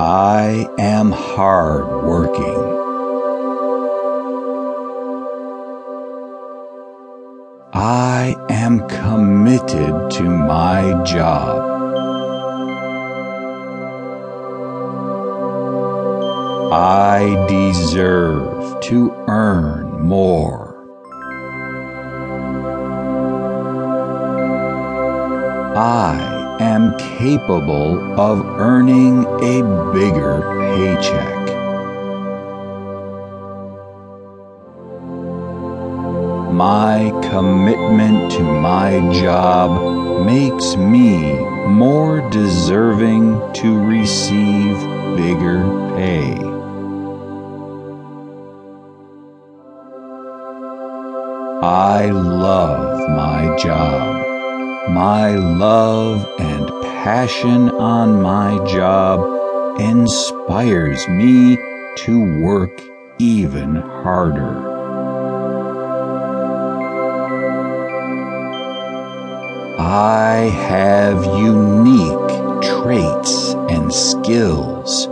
I am hard working. I am committed to my job. I deserve to earn more. I am capable of earning a bigger paycheck. My commitment to my job makes me more deserving to receive bigger pay. I love my job. My love and passion on my job inspires me to work even harder. I have unique traits and skills.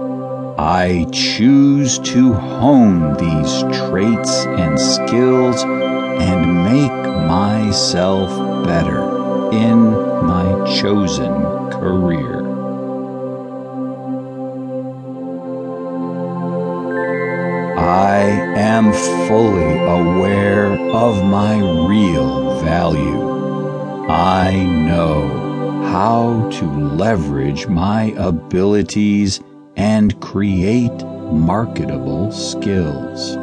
I choose to hone these traits and skills and make myself better chosen career. I am fully aware of my real value. I know how to leverage my abilities and create marketable skills.